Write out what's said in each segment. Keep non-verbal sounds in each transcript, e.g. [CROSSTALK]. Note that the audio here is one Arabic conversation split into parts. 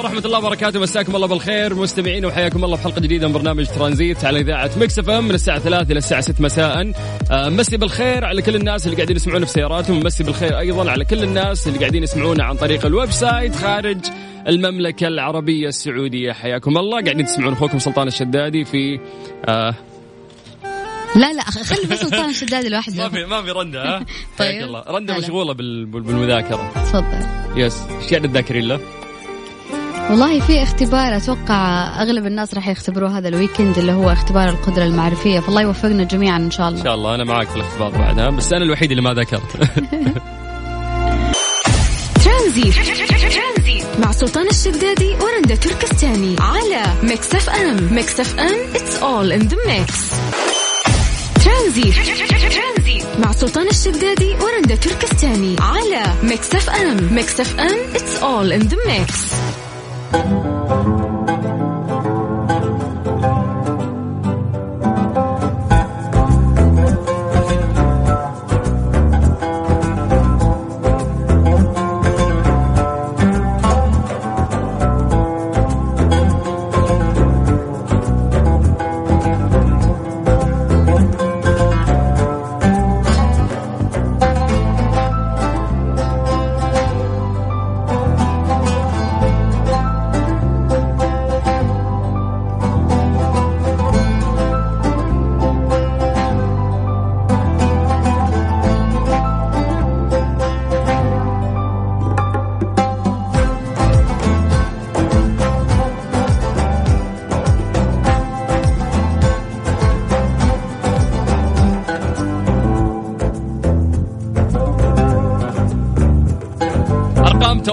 ورحمة الله وبركاته. مساكم الله بالخير. مستمعين وحياكم الله في حلقة جديدة من برنامج ترانزيت على إذاعة Mix FM من الساعة 3 إلى الساعة 6 مساء. آه، مسي بالخير على كل الناس اللي قاعدين يسمعونا في سياراتهم. مسي بالخير أيضا على كل الناس اللي قاعدين يسمعونا عن طريق ال website خارج المملكة العربية السعودية. حياكم الله. قاعدين تسمعون أخوكم سلطان الشدادي في آه لا لا خلي بس سلطان الشدادي لوحده ما في ما في رندا ها؟ [LAUGHS] طيب. الله. رندا مشغولة بالمذاكرة. تفضل. Yes. إيش قاعدة تذاكرين له؟ والله في اختبار أتوقع أغلب الناس راح يختبروه هذا ال weekend اللي هو اختبار القدرة المعرفية. فالله يوفقنا جميعا إن شاء الله. إن شاء الله. أنا معك في الاختبار بعدها بس أنا الوحيد اللي ما ذكرت. [LAUGHS] ترانزيت مع سلطان الشدادي ورندا تركستاني على Mix FM. Mix FM it's all in the mix ترانزيت مع سلطان الشدادي ورندا تركستاني على Mix FM. Mix FM it's all in the mix Thank you.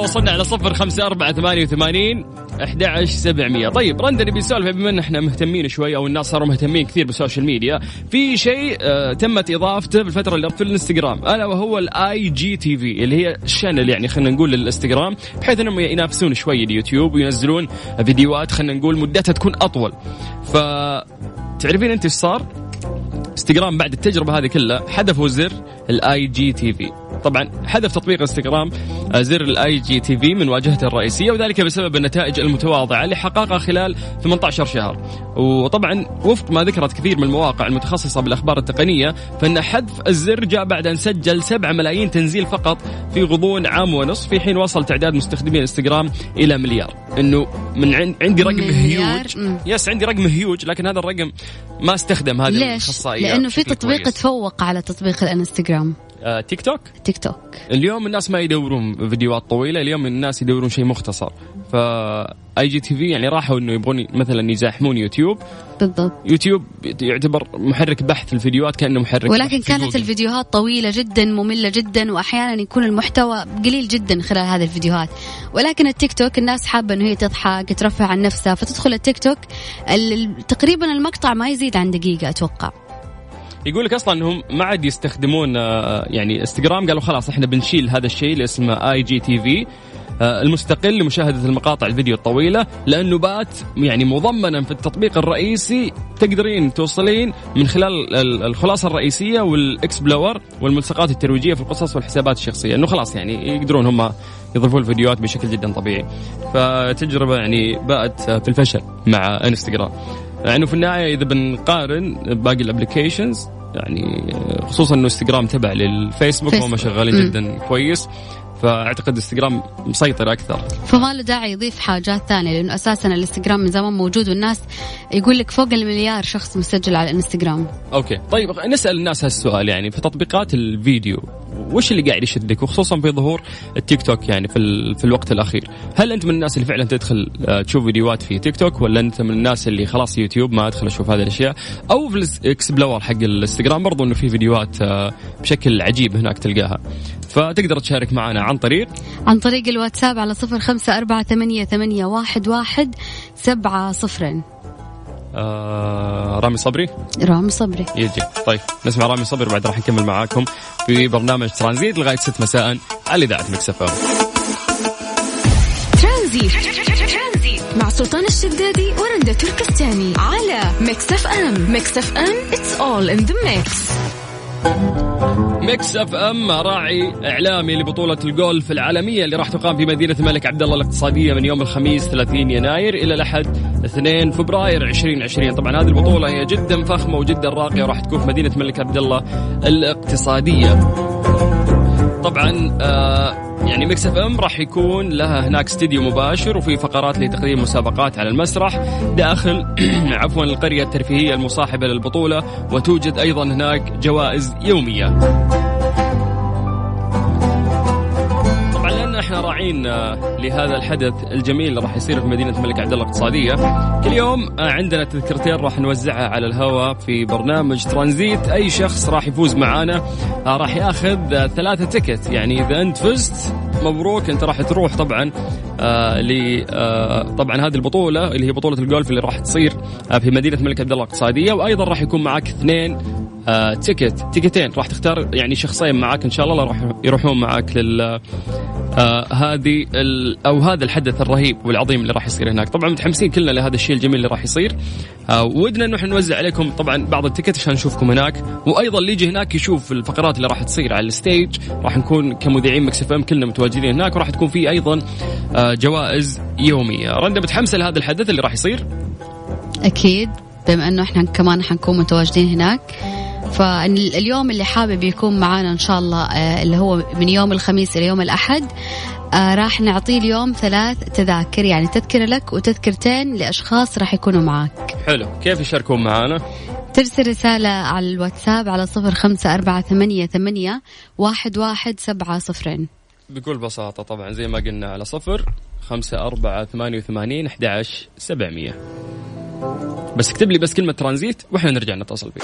وصلنا على صفر خمسة أربعة ثمانية وثمانين أحد سبعمية طيب رندا نبي نسولف بما أن إحنا مهتمين شوي أو الناس صاروا مهتمين كثير بال social media في شيء آه تمت إضافته بالفترة اللي في الإنستغرام ألا وهو ال IGTV اللي هي ال channel يعني خلينا نقول للانستغرام بحيث أنهم ينافسون شوي اليوتيوب وينزلون فيديوهات خلينا نقول مدتها تكون أطول ف تعرفين أنت إيش صار؟ انستغرام بعد التجربة هذه كلها حذفوا زر ال IGTV طبعا حذف تطبيق انستغرام آه، زر ال IGTV من واجهته الرئيسية وذلك بسبب النتائج المتواضعة اللي حققها خلال 18 شهر. وطبعا وفق ما ذكرت كثير من المواقع المتخصصة بالأخبار التقنية فإن حذف الزر جاء بعد أن سجل 7 ملايين تنزيل فقط في غضون عام ونصف في حين وصل تعداد مستخدمي انستغرام إلى مليار. إنه من عندي رقم huge yes عندي رقم هيوج لكن هذا الرقم ما استخدم هذه الخاصيه لأنه في تطبيق تفوق على تطبيق الإنستغرام. آه، تيك توك؟ تيك توك. اليوم الناس ما يدورون فيديوهات طويلة اليوم الناس يدورون شيء مختصر. ف IGTV يعني راحوا إنه يبغون مثلا يزاحمون يوتيوب. بالضبط. يوتيوب يعتبر محرك بحث الفيديوهات كأنه محرك ولكن كانت جوجل. الفيديوهات طويلة جدا مملة جدا واحيانا يكون المحتوى قليل جدا خلال هذه الفيديوهات. ولكن التيك توك الناس حابة إنه هي تضحك ترفع عن نفسها. فتدخل التيك توك تقريبا المقطع ما يزيد عن دقيقة أتوقع. يقول لك أصلا إنهم ما عاد يستخدمون آه، يعني إنستغرام قالوا خلاص إحنا بنشيل هذا الشيء اللي اسمه IGTV المستقل لمشاهدة المقاطع الفيديو الطويلة لأنه بات يعني مضمنا في التطبيق الرئيسي تقدرين توصلين من خلال الخلاصة الرئيسية وال explore والملصقات الترويجية في القصص والحسابات الشخصية أنه خلاص يعني يقدرون هم يضيفون الفيديوهات بشكل جدا طبيعي. فتجربة يعني بات في الفشل مع إنستغرام. يعني في النهاية إذا بنقارن باقي ال applications يعني خصوصا إنه انستغرام تبع للفيسبوك وهم شغالين جدا كويس. فأعتقد انستغرام مسيطر أكثر. فما له داعي يضيف حاجات ثانية لأنه أساسا الانستغرام من زمان موجود والناس يقول لك فوق المليار شخص مسجل على الانستغرام Okay. طيب نسأل الناس هالسؤال يعني في تطبيقات الفيديو وش اللي قاعد يشدك؟ وخصوصا في ظهور التيك توك يعني في, في الوقت الأخير. هل أنت من الناس اللي فعلا تدخل آه، تشوف فيديوهات في تيك توك ولا أنت من الناس اللي خلاص يوتيوب ما أدخل أشوف هذه الأشياء؟ أو في ال explore حق الإنستغرام برضو إنه في فيديوهات آه، بشكل عجيب هناك تلقاها. فتقدر تشارك معنا عن طريق؟ عن طريق الواتساب على صفر خمسة أربعة ثمانية, ثمانية واحد, واحد سبعة صفرين. آه رامي صبري؟ رامي صبري. يجي. طيب نسمع رامي صبري بعد راح نكمل معاكم في برنامج ترانزيت لغاية 6 مساء على إذاعة Mix FM ترانزيت. مع سلطان الشدادي ورندا تركستاني على ميكس إف إم. ميكس إف إم اتس اول ان ذا ميكس ميكس اف ام راعي إعلامي لبطولة الجولف العالمية اللي راح تقام في مدينة الملك عبد الله الاقتصادية من يوم الخميس 30 يناير إلى الأحد 2 فبراير 2020 طبعا هذه البطولة هي جدا فخمة وجدا راقية وراح تكون في مدينة الملك عبد الله الاقتصادية. طبعا آه يعني Mix FM راح يكون لها هناك استديو مباشر وفي فقرات لتقديم مسابقات على المسرح داخل [CLEARS THROAT] عفوا القرية الترفيهية المصاحبة للبطولة وتوجد أيضا هناك جوائز يومية. راعين آه، لهذا الحدث الجميل اللي راح يصير في مدينة الملك عبد الله الاقتصادية. كل يوم آه، عندنا تذكرتين راح نوزعها على الهواء في برنامج ترانزيت. أي شخص راح يفوز معانا آه، راح ياخذ ثلاثة ticket. يعني إذا أنت فزت مبروك. أنت راح تروح طبعا آه ل آه طبعا هذه البطولة اللي هي بطولة الجولف اللي راح تصير آه في مدينة الملك عبد الله الاقتصادية. وأيضا راح يكون معك اثنين آه ticket. تيكتين راح تختار يعني شخصين معك إن شاء الله راح يروحون معك لل آه هذه أو هذا الحدث الرهيب والعظيم اللي راح يصير هناك. طبعا متحمسين كلنا لهذا الشيء الجميل اللي راح يصير. آه ودنا انه إحنا نوزع عليكم طبعا بعض ال ticket عشان نشوفكم هناك. وأيضا اللي يجي هناك يشوف الفقرات اللي راح تصير على ال stage. راح نكون كمذيعين Mix FM كلنا متواجدين هناك. وراح تكون في أيضا آه جوائز يومية. رندا متحمسة لهذا الحدث اللي راح يصير؟ أكيد. بما إنه إحنا كمان حنكون متواجدين هناك فاليوم اللي حابب يكون معانا إن شاء الله آه، اللي هو من يوم الخميس إلى يوم الأحد آه راح نعطيه اليوم ثلاث تذاكر يعني تذكرة لك وتذكرتين لأشخاص راح يكونوا معك حلو. كيف يشاركون معنا؟ ترسل رسالة على الواتساب على صفر خمسة أربعة ثمانية, ثمانية واحد, واحد سبعة صفرين. بكل بساطة طبعا زي ما قلنا على صفر خمسة أربعة ثمانية وثمانين أحد عشر سبعمية. بس اكتب لي بس كلمة ترانزيت وإحنا نرجع نتصل بك.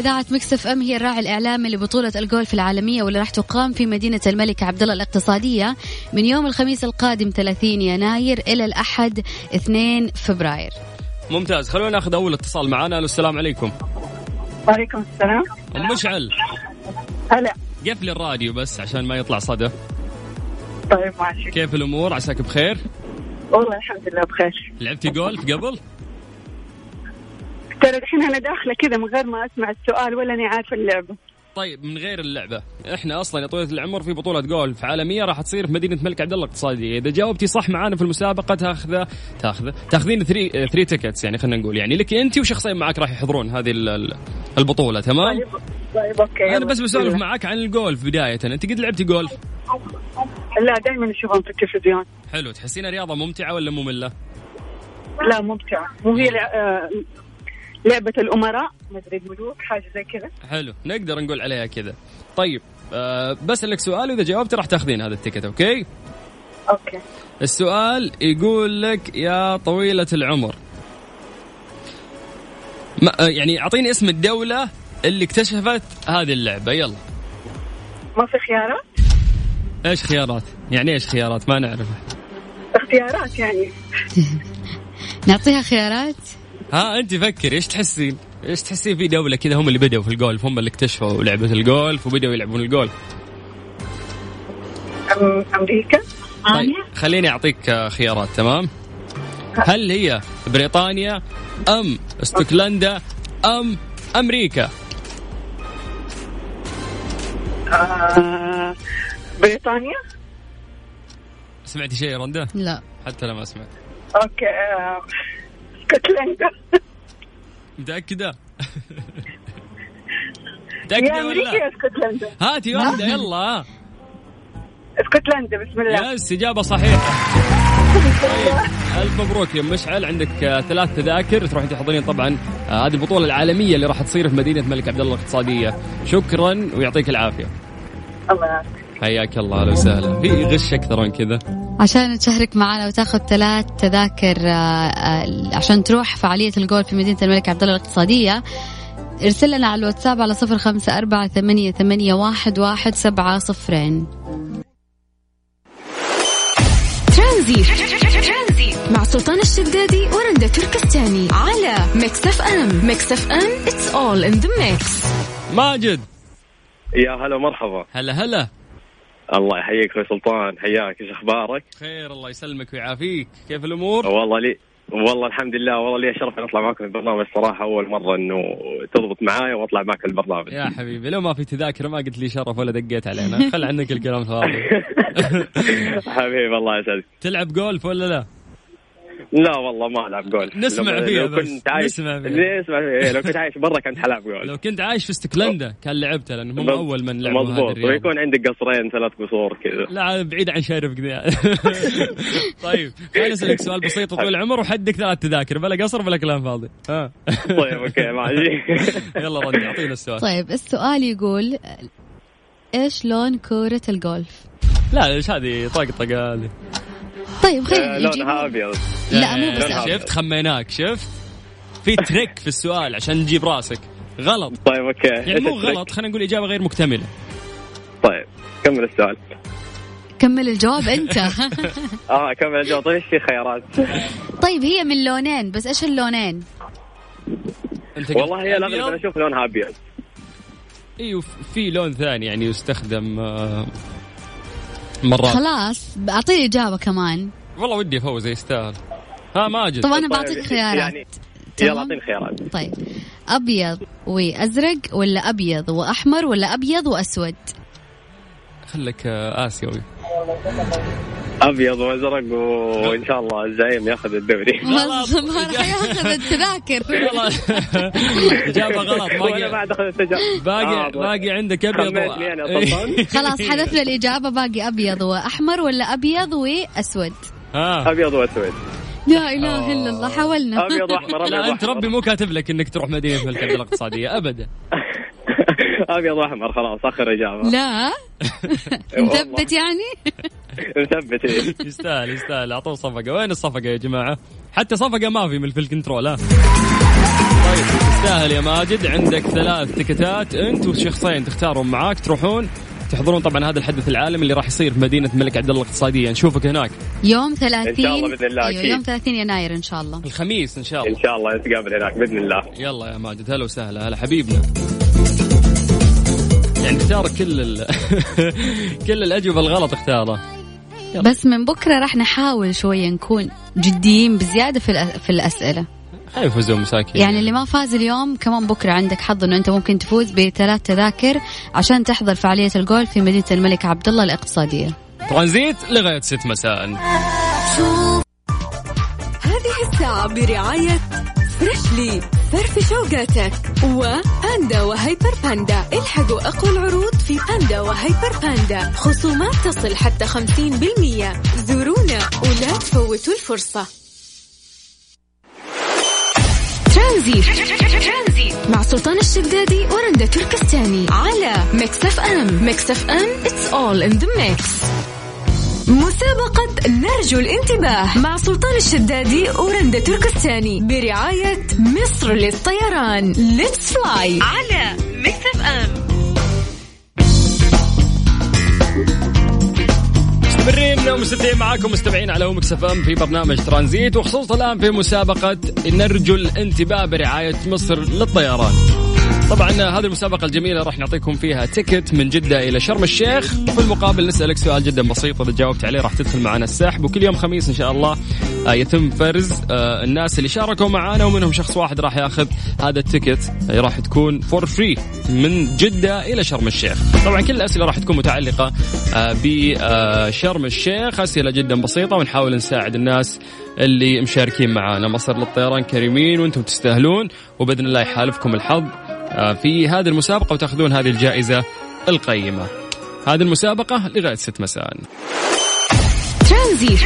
إذاعة مكسف أم هي الراعي الإعلامي لبطولة الجولف العالمية واللي راح تقام في مدينة الملك عبد الله الاقتصادية من يوم الخميس القادم 30 يناير إلى الأحد 2 فبراير. ممتاز خلونا ناخذ أول اتصال معنا السلام عليكم. وعليكم السلام. أم مشعل. هلا. قفل الراديو بس عشان ما يطلع صدى. طيب ماشي. كيف الأمور عساك بخير؟ والله الحمد لله بخير. لعبتي جولف قبل؟ ترى الحين أنا داخلة كذا من غير ما أسمع السؤال ولا أني عارفة اللعبة. طيب من غير اللعبة. إحنا أصلا يا طويلة العمر في بطولة جولف. عالمية راح تصير في مدينة الملك عبد الله الاقتصادية. إذا جاوبتي صح معانا في المسابقة تاخذ تاخذ تاخذين three three tickets يعني خلينا نقول. يعني لك أنت وشخصين معك راح يحضرون هذه البطولة تمام؟ طيب طيب okay أنا بس بسولف معك عن الجولف بداية. أنت قد لعبتي جولف؟ لا دائما اشوفهم في التلفزيون. حلو. تحسينها رياضة ممتعة ولا مملة؟ لا ممتعة. وهي لعبة الأمراء مدري الملوك حاجة زي كذا. حلو نقدر نقول عليها كذا. طيب أه بسألك سؤال وإذا جاوبت راح تاخذين هذا ال ticket okay؟ okay. السؤال يقول لك يا طويلة العمر. ما يعني أعطيني اسم الدولة اللي اكتشفت هذه اللعبة يلا. ما في خيارات؟ إيش خيارات؟ يعني إيش خيارات؟ ما نعرفها اختيارات يعني. [LAUGHS] نعطيها خيارات؟ ها انت فكري إيش تحسين؟ إيش تحسين في دوله كذا؟ هم اللي بدأوا في الجولف هم اللي اكتشفوا لعبة الجولف وبدأوا يلعبون الجولف؟ أم أمريكا؟ طيب خليني أعطيك خيارات تمام؟ هل هي بريطانيا أم اسكتلندا أم أمريكا؟ آه بريطانيا؟ سمعتي شيء يا رندا؟ لا. حتى أنا ما سمعت. okay آه اسكتلندا [LAUGHS] متأكدة؟ يا متاكده ولا يا اسكتلندا هاتي واحدة يلا. اسكتلندا بسم الله. yes إجابة صحيحة. طيب [LAUGHS] ألف مبروك يا مشاعل. عندك آه، ثلاث تذاكر تروحين تحضرين طبعا آه، هذه البطولة العالمية اللي راح تصير في مدينة الملك عبد الله الاقتصادية. شكرا ويعطيك العافية. الله يعافيك. حياك الله أهلا وسهلا. في غش أكثر من كذا؟ عشان تشارك معنا وتاخذ ثلاث تذاكر آه، آه، عشان تروح فعالية الجولف في مدينة الملك عبد الله الاقتصادية. ارسل لنا على الواتساب على صفر خمسة أربعة ثمانية, ثمانية واحد, واحد سبعة صفرين. ترانزيت مع سلطان الشدادي ورندا تركستاني على Mix FM. Mix FM it's all in the mix. ماجد. يا هلا مرحبا هلا هلا. الله يحييك أخوي سلطان حياك إيش أخبارك؟ خير الله يسلمك ويعافيك. كيف الأمور؟ والله لي والله الحمد لله والله لي شرف أن أطلع معكم في البرنامج. الصراحة أول مرة إنه تضبط معايا وأطلع معك البرنامج. يا حبيبي لو ما في تذاكر ما قلت لي شرف ولا دقيت علينا. خل عنك الكلام الفاضي [LAUGHS] حبيبي الله يسعدك. تلعب جولف ولا لا؟ لا والله ما ألعب جول نسمع فيها لو بس. كنت عايش نسمع فيها. نسمع فيها. لو كنت عايش برا كنت حلعب جول لو كنت عايش في اسكتلندا كان لعبتها لانهم هم أول من لعبوا مضبوط ويكون عندك قصرين ثلاث قصور كذا. لا بعيد عن شارف كذا [LAUGHS] طيب خليني أسألك سؤال بسيط طويل العمر وحدك ثلاث تذاكر بلا قصر بلا كلام فاضي. ها؟ طيب okay ماشي [LAUGHS] يلا رد أعطينا السؤال. طيب السؤال يقول إيش لون كرة الجولف؟ لا إيش هذه؟ طقطقه هذه. طيب آه، خلينا لونها نجيب أبيض. لا مو بس لونها شفت خميناك شفت؟ في trick في السؤال عشان نجيب راسك. غلط. طيب okay. يعني مو غلط خلينا نقول إجابة غير مكتملة. طيب كمل السؤال. كمل الجواب أنت. [LAUGHS] آه كمل الجواب. طيب إيش في خيارات؟ طيب هي من لونين بس إيش اللونين؟ أنت والله هي الأغلب؟ أنا أشوف لونها أبيض. إيوه في لون ثاني يعني يستخدم آه، مرات. خلاص اعطيني إجابة كمان. والله ودي افوز يستاهل. ها ماجد طب أنا طيب، بعطيك خيارات. يعني؟ يلا أعطيني خيارات. طيب. أبيض وأزرق ولا أبيض وأحمر ولا أبيض وأسود؟ خليك آه، آسيوي. أبيض وأزرق وإن شاء الله الزعيم ياخذ الدوري. [LAUGHS] ما راح ياخذ التذاكر. والله [LAUGHS] إجابة غلط باقي بعد أخذ التجارب باقي باقي عندك أبيض أنا سلطان [LAUGHS] خلاص حذفنا الإجابة. باقي أبيض وأحمر ولا أبيض وأسود؟ ها. أبيض وأسود. لا إله إلا الله حاولنا. أبيض وأحمر أبيض لا أنت. ربي مو كاتب لك إنك تروح مدينة الملك الاقتصاديه ابدا. [LAUGHS] ابيض وأحمر خلاص آخر إجابة. لا؟ [LAUGHS] مثبت يعني؟ [LAUGHS] مثبت إيه. يستاهل يستاهل. أعطوه صفقة. وين الصفقة يا جماعة؟ حتى صفقة ما في من في الكنترول ها. طيب تستاهل يا ماجد. عندك ثلاث تكتات. أنت وشخصين تختارهم معاك. تروحون تحضرون طبعا هذا الحدث العالمي اللي راح يصير في مدينة الملك عبد الله الاقتصادية. نشوفك هناك. يوم 30 إن شاء الله بإذن الله أكيد. يوم 30 يناير إن شاء الله. الخميس إن شاء إن الله شاء الله نتقابل هناك بإذن الله. يلا يا ماجد هلا وسهلا هلا حبيبنا. يعني اختار كل ال... [LAUGHS] كل الأجوبة الغلط اختارها بس من بكرة راح نحاول شوية نكون جديين بزيادة في الأ- في الأسئلة. حيفوزون مساكين. يعني اللي ما فاز اليوم كمان بكرة عندك حظ إنه أنت ممكن تفوز بثلاث تذاكر عشان تحضر فعالية الجول في مدينة الملك عبد الله الإقتصادية. ترانزيت لغاية 6 مساء. هذه الساعة برعاية فريشلي فرف شوقاتك. وباندا وهيبر باندا. الحقوا أقوى العروض في باندا وهيبر باندا. خصومات تصل حتى 50% زورونا ولا تفوتوا الفرصة. ترانزيت مع سلطان الشدادي ورندا تركستاني. على Mix FM. Mix FM. It's all in the mix. مسابقة نرجو الانتباه مع سلطان الشدادي ورندا تركستاني برعاية مصر للطيران. let's fly على Mix FM مستمرين ومستمتعين معاكم مستمعين على Mix FM في برنامج ترانزيت وخصوصا الآن في مسابقة نرجو الانتباه برعاية مصر للطيران. طبعا هذه المسابقة الجميلة راح نعطيكم فيها ticket من جدة إلى شرم الشيخ. وفي المقابل نسألك سؤال جدا بسيط إذا جاوبت عليه راح تدخل معنا السحب. وكل يوم خميس إن شاء الله آه، يتم فرز آه، الناس اللي شاركوا معنا ومنهم شخص واحد راح ياخذ هذا ال ticket. آه، راح تكون for free من جدة إلى شرم الشيخ. طبعا كل الأسئلة راح تكون متعلقة بشرم الشيخ. أسئلة جدا بسيطة ونحاول نساعد الناس اللي مشاركين معنا مصر للطيران كريمين وأنتم تستاهلون. وبإذن الله يحالفكم الحظ. في هذه المسابقة وتاخذون هذه الجائزة القيمة. هذه المسابقة لغاية ست مساء. ترانزيت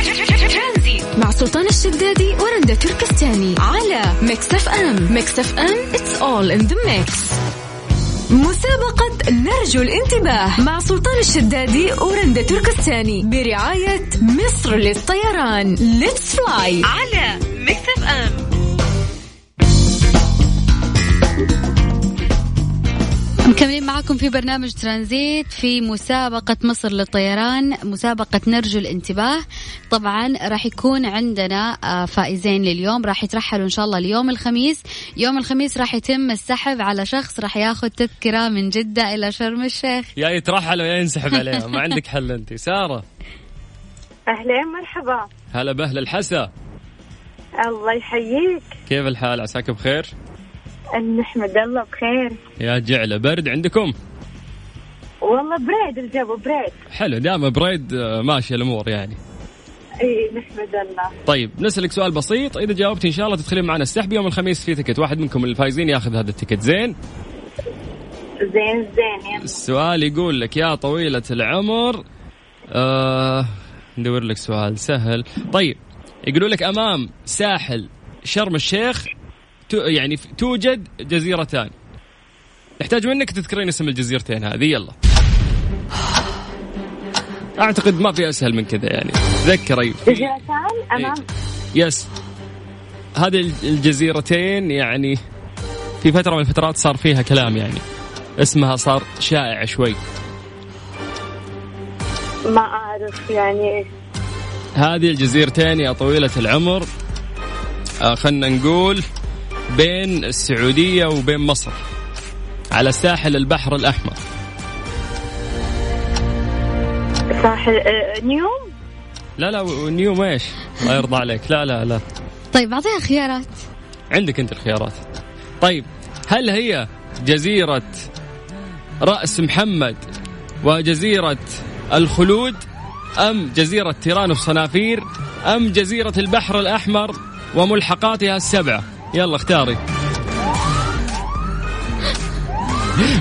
مع سلطان الشدادي ورندا تركستاني على Mix FM. Mix FM it's all in the mix. مسابقة نرجو الانتباه مع سلطان الشدادي ورندا تركستاني برعاية مصر للطيران. let's fly على Mix FM. مكملين معكم في برنامج ترانزيت في مسابقة مصر للطيران مسابقة نرجو الانتباه. طبعا راح يكون عندنا آه، فائزين لليوم راح يترحلوا إن شاء الله اليوم الخميس. يوم الخميس راح يتم السحب على شخص راح ياخذ تذكرة من جدة إلى شرم الشيخ. يا يترحل ويا ينسحب عليها ما عندك حل أنت. سارة. أهلين مرحبا. هلا بأهل الحسا. الله يحييك. كيف الحال؟ عساك بخير؟ نحمد الله بخير. يا جعلة. برد عندكم؟ والله بريد الجو بريد. حلو دام بريد آه، ماشي الأمور يعني. إي نحمد الله. طيب نسألك سؤال بسيط. إذا جاوبت إن شاء الله تدخلين معنا السحب يوم الخميس في تكت واحد منكم الفايزين ياخذ هذا التكت زين؟ زين زين يلا. السؤال يقول لك يا طويلة العمر. آه ندور لك سؤال سهل. طيب يقولوا لك أمام ساحل شرم الشيخ يعني توجد جزيرتان نحتاج منك تذكرين اسم الجزيرتين هذه. يلا. أعتقد ما في أسهل من كذا يعني. تذكري جزيرتان أمام؟ يس هذه الج- الجزيرتين يعني في فترة من الفترات صار فيها كلام يعني. اسمها صار شائع شوي. ما أعرف يعني هذه الجزيرتين يا طويلة العمر. آه خلنا نقول بين السعودية وبين مصر على ساحل البحر الأحمر. ساحل آه، نيوم؟ لا لا نيوم إيش؟ الله يرضى عليك. لا لا لا. طيب أعطيها خيارات. عندك أنت الخيارات. طيب هل هي جزيرة رأس محمد وجزيرة الخلود أم جزيرة تيران وصنافير أم جزيرة البحر الأحمر وملحقاتها السبعة؟ يلا اختاري.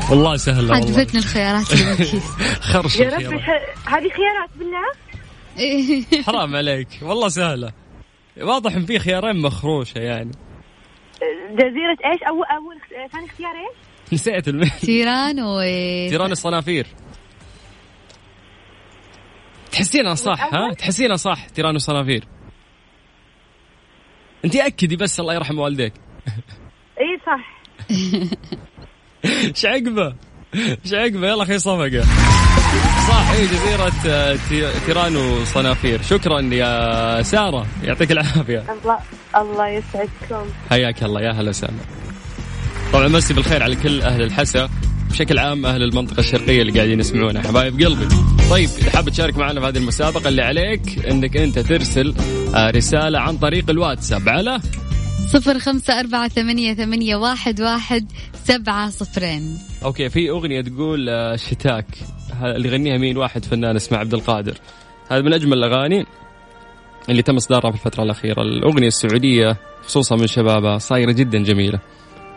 والله سهلة والله. عجبتني الخيارات [LAUGHS] خرش يا. ح- هذه خيارات بالله حرام عليك. والله سهلة. واضح إن في خيارين مخروشة يعني. جزيرة إيش؟ اول أول آه، ثاني اختيار إيش؟ نسيت الم... تيران و تيران الصنافير. تحسينها صح ها؟ تحسينها صح تيران الصنافير. انت اكدي بس الله يرحم والديك. اي صح. [LAUGHS] إيش عقبه إيش عقبه يلا خي صفقة. صح اي جزيرة آه، تي- تيران وصنافير شكرا يا سارة. يعطيك العافية. الله الله يسعدكم. حياك الله يا هلا وسهلا. طبعا مسي بالخير على كل أهل الحسا. بشكل عام أهل المنطقة الشرقية اللي قاعدين يسمعونا. حبايب قلبي. طيب إذا حاب تشارك معنا في هذه المسابقة اللي عليك إنك أنت ترسل آه، رسالة عن طريق الواتساب على صفر خمسة أربعة ثمانية, ثمانية واحد, واحد سبعة صفرين. okay في أغنية تقول آه، شتاك. اللي يغنيها مين؟ واحد فنان اسمه عبد القادر. هذا من أجمل الأغاني اللي تم إصدارها في الفترة الأخيرة. الأغنية السعودية خصوصا من شبابها صايرة جدا جميلة.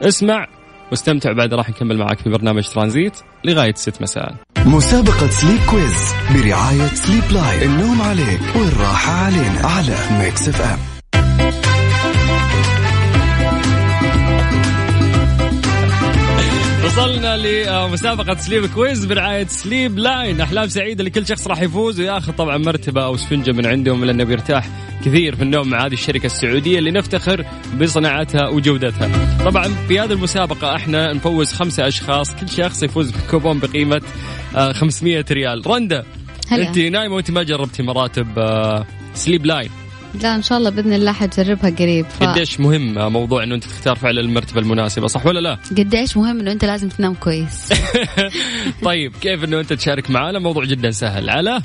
اسمع. واستمتع بعد راح نكمل معك في برنامج ترانزيت لغاية 6 مساء. مسابقة Sleep Quiz برعاية Sleep Line النوم عليك والراحة علينا على Mix FM وصلنا لمسابقة Sleep Quiz برعاية Sleep Line. أحلام سعيدة لكل شخص راح يفوز وياخذ طبعا مرتبة أو سفنجة من عندهم لأنه بيرتاح كثير في النوم مع هذه الشركة السعودية اللي نفتخر بصناعتها وجودتها. طبعا في هذه المسابقة إحنا نفوز خمسة أشخاص. كل شخص يفوز بكوبون بقيمة آه، 500 ريال. رندا. أنت نايمة وأنت ما جربتي مراتب آه، Sleep Line. لا إن شاء الله بإذن الله حتجربها قريب. ف... قديش مهم موضوع إنه أنت تختار فعلا المرتبة المناسبة صح ولا لا؟ قديش مهم إنه أنت لازم تنام كويس. [LAUGHS] طيب كيف إنه أنت تشارك معنا موضوع جدا سهل. على؟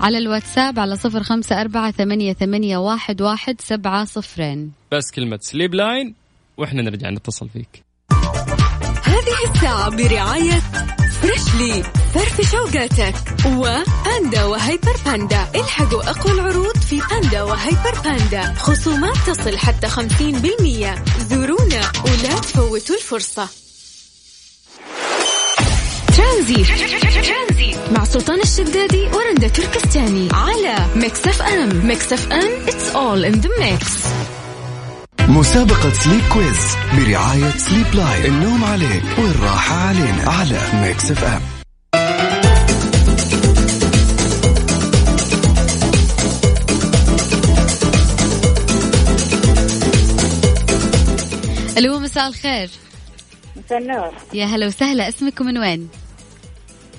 على الواتساب على صفر خمسة أربعة ثمانية, ثمانية واحد, واحد سبعة صفرين. بس كلمة Sleep Line وإحنا نرجع نتصل فيك. هذه الساعة برعاية Freshly فرفش أوقاتك و Panda و Hyper Panda. إلحقوا أقوى العروض في Panda و Hyper Panda. خصومات تصل حتى 50% زورونا ولا تفوتوا الفرصة. ترانزي مع سلطان الشدادي ورندا تركستاني. على Mix FM. Mix FM it's all in the mix. مسابقة Sleep Quiz برعاية Sleep Line النوم عليك والراحة علينا على Mix FM ألو مساء الخير. مساء النور. يا هلا وسهلا. اسمكم من وين؟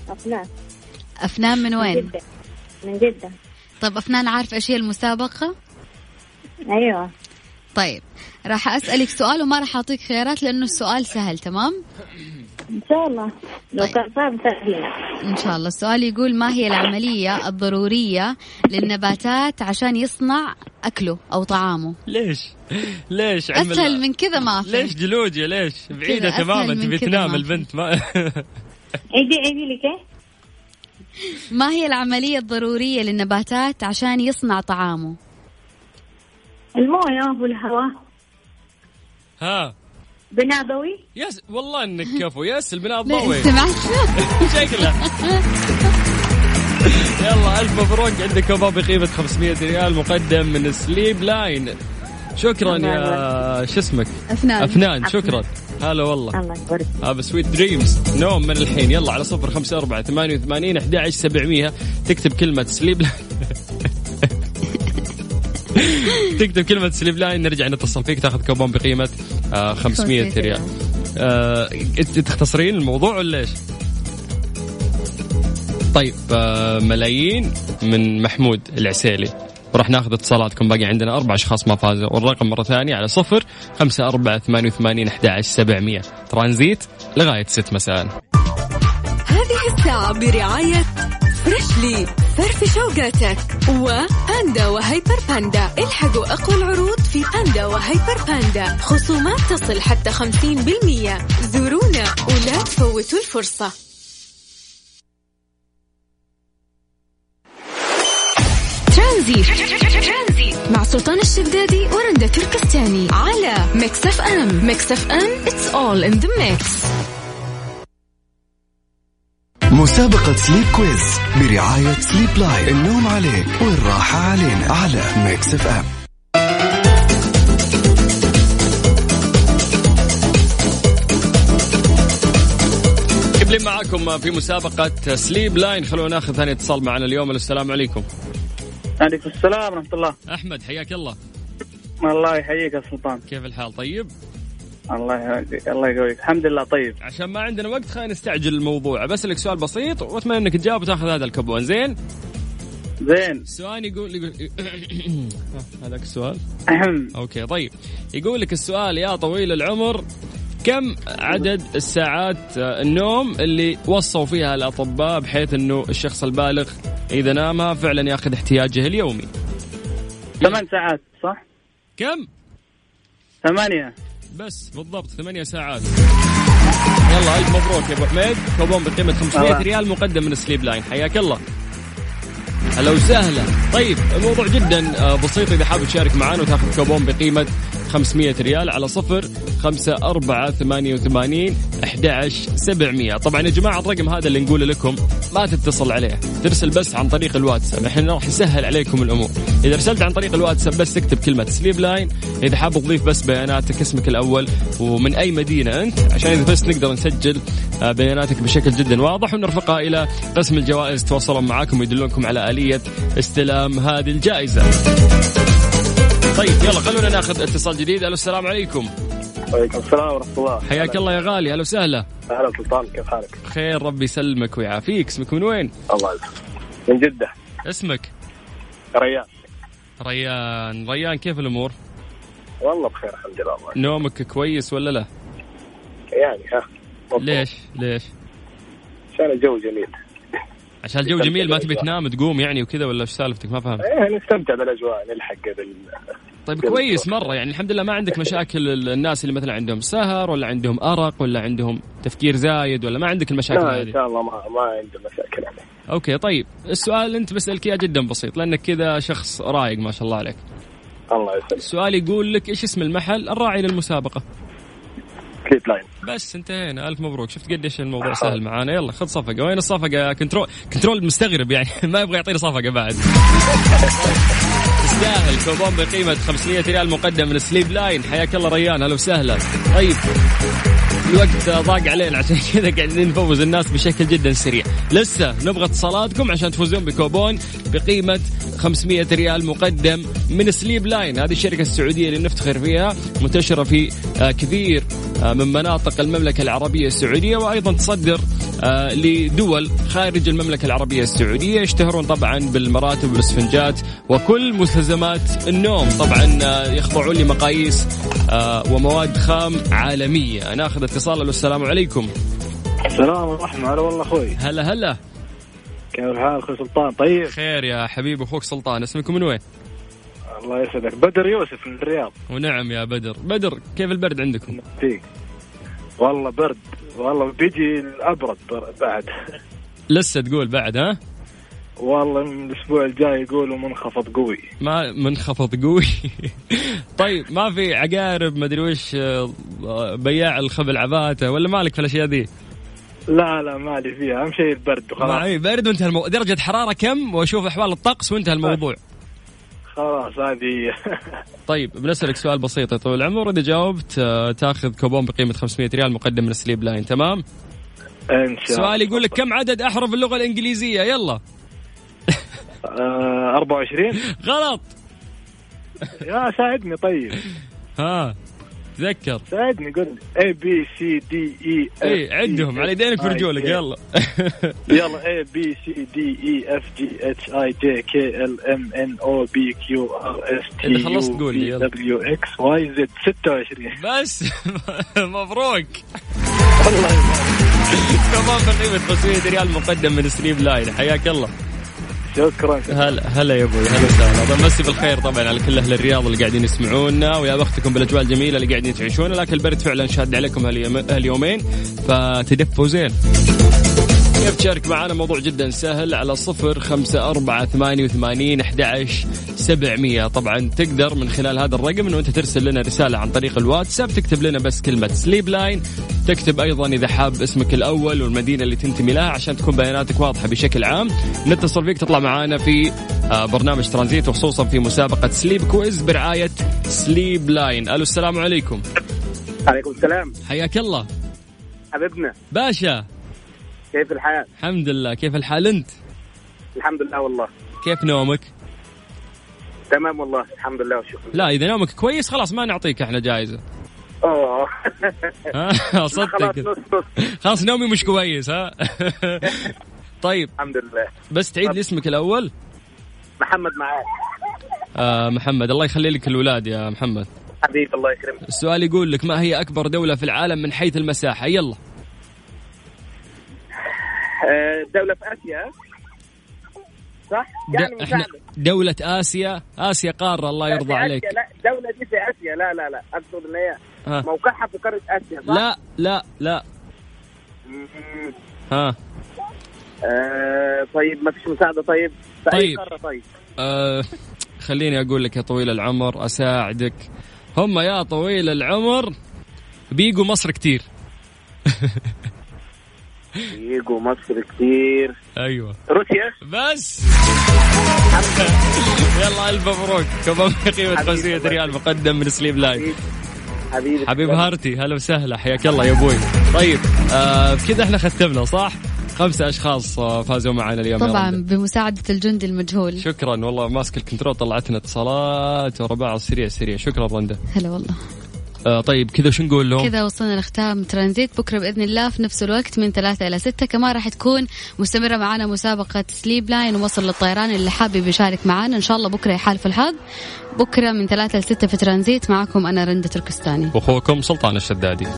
أفنان. أفنان من وين؟ جدة. من جدة. طيب أفنان عارف هي المسابقة؟ أيوة. طيب راح أسألك سؤال وما راح أعطيك خيارات لأنه السؤال سهل تمام؟ إن شاء الله لو طيب. كان صعب إن شاء الله السؤال يقول ما هي العملية الضرورية للنباتات عشان يصنع أكله أو طعامه؟ ليش؟ ليش عم أسهل من كذا ما في ليش جلوجيا ليش؟ بعيدة أسهل تماما تبي تنام. البنت ما [LAUGHS] عيدي عيدي كيف؟ ما هي العملية الضرورية للنباتات عشان يصنع طعامه؟ الموية والهواء ها. بناء ضوئي؟ yes والله إنك كفو. yes الضوئي. سمعت؟ [LAUGHS] شكله يلا ألف مبروك. عندك كوبون بقيمة 500 ريال مقدم من Sleep Line. شكرا يا شو اسمك؟ أفنان. أفنان شكرا. هلا والله. الله يبارك. هذا sweet dreams نوم من الحين. يلا على صفر خمسة أربعة ثمانية وثمانين أحد عشر سبعمية. تكتب كلمة Sleep Line. [LAUGHS] [LAUGHS] تكتب كلمة Sleep Line نرجع نتصل فيك تاخذ كوبون بقيمة آه 500 500 ريال. آه انت تختصرين الموضوع ولا إيش؟ طيب آه ملايين من محمود العسيلي. وراح ناخذ اتصالاتكم باقي عندنا أربع أشخاص ما فازوا. والرقم مرة ثانية على صفر خمسة أربعة ثمانية وثمانين أحد عشر سبعمية. ترانزيت لغاية ست مساء. هذه الساعة برعاية Freshly فرفش أوقاتك و Panda و Hyper Panda الحقوا أقوى العروض في Panda و Hyper Panda. خصومات تصل حتى 50% زورونا ولا تفوتوا الفرصة. ترانزي مع سلطان الشدادي ورندا تركستاني. على Mix FM. Mix FM it's all in the mix. مسابقة Sleep Quiz برعاية Sleep Line النوم عليك والراحة علينا. على Mix FM نكمل معاكم في مسابقة Sleep Line خلونا ناخذ ثاني اتصال معنا اليوم. السلام عليكم. عليكم السلام ورحمة الله. أحمد حياك الله. الله يحييك يا سلطان. كيف الحال؟ طيب؟ الله يهديك الله يقويك. الحمد لله طيب. عشان ما عندنا وقت خلينا نستعجل الموضوع. بسألك سؤال بسيط وأتمنى إنك تجاوب وتأخذ هذا الكبون. زين؟ زين. السؤال يقول يقول [COUGHS] هذاك السؤال. أهم. أوكي طيب. يقول لك السؤال يا طويل العمر كم عدد الساعات آه، النوم اللي وصوا فيها الأطباء بحيث إنه الشخص البالغ إذا نامها فعلا يأخذ احتياجه اليومي؟ ثمان ساعات صح؟ كم؟ ثمانية. بس بالضبط ثمانية ساعات. يلا الف مبروك يا أبو حميد. كوبون بقيمة 500 الله. ريال مقدم من Sleep Line. حياك الله. هلا وسهلا. طيب الموضوع جدا آه، بسيط إذا حابب تشارك معنا وتاخذ كوبون بقيمة 500 ريال على صفر خمسة أربعة ثمانية وثمانين أحد سبعمية. طبعا يا جماعة الرقم هذا اللي نقوله لكم ما تتصل عليه. ترسل بس عن طريق الواتساب. إحنا راح نسهل عليكم الأمور. إذا رسلت عن طريق الواتساب بس تكتب كلمة سليب لاين. إذا حاب تضيف بس بياناتك اسمك الأول ومن أي مدينة أنت. عشان إذا بس نقدر نسجل آه، بياناتك بشكل جدا واضح. ونرفقها إلى قسم الجوائز. تواصلون معاكم ويدلونكم على آلية استلام هذه الجائزة. طيب يلا خلونا ناخذ اتصال جديد. ألو السلام عليكم. وعليكم السلام ورحمة الله. حياك الله يا غالي. أهلا وسهلا أهلا سلطان. كيف حالك؟ خير، ربي يسلمك ويعافيك. اسمك من وين؟ الله يسلمك. من جدة. اسمك؟ ريان. ريان. ريان كيف الأمور؟ والله بخير الحمد لله. والله نومك كويس ولا لا؟ يعني ها. ليش؟ ليش؟ عشان الجو جميل. عشان الجو جميل ما تبي تنام تقوم يعني وكذا ولا إيش سالفتك؟ ما فهمت. إيه نستمتع بالأجواء نلحق قبل طيب كويس. مرة يعني الحمد لله ما عندك مشاكل ال- الناس اللي مثلا عندهم سهر ولا عندهم أرق ولا عندهم تفكير زايد ولا ما عندك المشاكل لا إن هذه شاء الله ما ما عنده مشاكل يعني. okay طيب السؤال اللي أنت بسألك إياه جدا بسيط لأنك كذا شخص رايق ما شاء الله عليك. الله يسلمك. السؤال يقول لك إيش اسم المحل الراعي للمسابقة؟ Sleep Line. بس انتهينا. ألف مبروك. شفت قديش الموضوع سهل معانا. يلا خذ صفقة. وين الصفقة؟ control control مستغرب يعني. [LAUGHS] ما يبغى يعطيني صفقة بعد. تستاهل. كوبون بقيمه 500 ريال مقدم من Sleep Line. حياك الله ريان. أهلا وسهلا. طيب الوقت ضاق علينا. عشان كذا قاعدين نفوز الناس بشكل جدا سريع. لسه نبغى اتصالاتكم عشان تفوزون بكوبون بقيمة 500 ريال مقدم من Sleep Line. هذه الشركة السعودية اللي نفتخر فيها منتشرة في آه، كثير من مناطق المملكة العربية السعودية وأيضا تصدر آه، لدول خارج المملكة العربية السعودية يشتهرون طبعا بالمراتب والاسفنجات وكل مستلزمات النوم. طبعا آه، يخضعون لمقاييس آه، ومواد خام عالمية. ناخذ اتصال السلام عليكم. السلام ورحمة هلا والله أخوي. هلا هلا. كيف الحال أخوي سلطان؟ طيب؟ خير يا حبيبي أخوك سلطان اسمكم من وين؟ الله يسعدك. بدر يوسف من الرياض. ونعم يا بدر. بدر كيف البرد عندكم؟ فيك. والله برد. والله بيجي الأبرد بر- بعد. لسه تقول بعد ها؟ والله من الأسبوع الجاي يقولوا منخفض قوي. ما منخفض قوي. طيب ما في عقارب ما أدري وش آه، بياع الخبل عباته ولا مالك في الأشياء ذي؟ لا لا مالي فيها. أهم شيء البرد وخلاص. هي برد وانتهى المو... درجة حرارة كم؟ وأشوف أحوال الطقس وانتهى الموضوع. خلاص هذه. [LAUGHS] طيب بنسألك سؤال بسيط. يا طويل العمر اذا جاوبت آه، تاخذ كوبون بقيمة 500 ريال مقدم من Sleep Line. تمام؟ إن شاء الله سؤال يقول لك كم عدد أحرف اللغة الإنجليزية؟ يلا. آه 24 [LAUGHS] غلط. يا ساعدني طيب. ها. تذكر. ساعدني قول A B C D E E إيه، عدهم على يدينك ورجولك يلا. [LAUGHS] يلا اي بي سي دي اي اف جي اتش اي جي كي ال ام ان أو بي كيو ار اس تي خلصت قول لي، يلا. دبليو إكس واي زد 26 بس. مبروك الله يبارك كوبون بقيمة 500 ريال مقدم من Sleep Line. حياك الله. شكرا هلا هلا يا أبوي هلا وسهلا. بمسي بالخير طبعا على كل أهل الرياض اللي قاعدين يسمعونا ويا بختكم بالأجواء الجميلة اللي قاعدين تعيشونها لكن البرد فعلا شاد عليكم هاليوم- هاليومين فتدفوا زين. كيف تشارك معنا موضوع جدا سهل. على صفر خمسة أربعة ثمانية وثمانين أحد سبعمية. طبعا تقدر من خلال هذا الرقم أنه أنت ترسل لنا رسالة عن طريق الواتساب تكتب لنا بس كلمة Sleep Line تكتب أيضا إذا حاب اسمك الأول والمدينة اللي تنتمي لها عشان تكون بياناتك واضحة بشكل عام. نتصل فيك تطلع معنا في آه، برنامج ترانزيت وخصوصا في مسابقة Sleep Quiz برعاية Sleep Line ألو السلام عليكم. عليكم السلام. حياك الله. حبيبنا. باشا. كيف الحال؟ الحمد لله. كيف الحال أنت؟ الحمد لله والله. كيف نومك؟ تمام والله. الحمد لله والشكر لا إذا نومك كويس خلاص ما نعطيك إحنا جائزه اوه [LAUGHS] ها صدق. خلاص نومي مش كويس ها؟ [LAUGHS] طيب. الحمد لله. بس تعيد لي اسمك الأول. محمد معاك. آه محمد الله يخلي لك الولاد يا محمد. حبيبي الله يكرمك. السؤال يقول لك ما هي أكبر دولة في العالم من حيث المساحة؟ يلا. آه، دولة في آسيا. صح؟ يعني إحنا. دولة آسيا؟ آسيا قارة الله يرضى عليك. لا الدولة دي في آسيا. لا لا لا أقصد إن هي ها. موقعها في قارة آسيا صح؟ لا لا لا. مم. ها. آه طيب ما فيش مساعدة طيب؟ في أي طيب. قارة طيب؟ آه خليني أقول لك يا طويل العمر أساعدك. هم يا طويل العمر بيجوا مصر كتير. [LAUGHS] يجوا مصر كتير. أيوه. روسيا؟ بس. [LAUGHS] يلا ألف مبروك. كوبون قيمة حبيبي 500 الله ريال مقدم من Sleep Line حبيبي. حبيب heart ي هلا وسهلا حياك الله يا أبوي. طيب آه بكذا إحنا ختمنا صح؟ خمسة أشخاص آه، فازوا معنا اليوم طبعا. بمساعدة الجندي المجهول. شكرا والله ماسك الكنترول طلعتنا اتصالات ورا بعض سريع سريع شكرا رندا. هلا والله. آه طيب كذا شو نقول لهم؟ كذا وصلنا لختام ترانزيت. بكرة بإذن الله في نفس الوقت من ثلاثة إلى ستة. كمان راح تكون مستمرة معنا مسابقة سليب لاين ووصل للطيران. اللي حابب يشارك معنا إن شاء الله بكرة يحالف الحظ. بكرة من ثلاثة لستة في ترانزيت. معكم أنا رنده تركستاني. واخوكم سلطان الشدادي.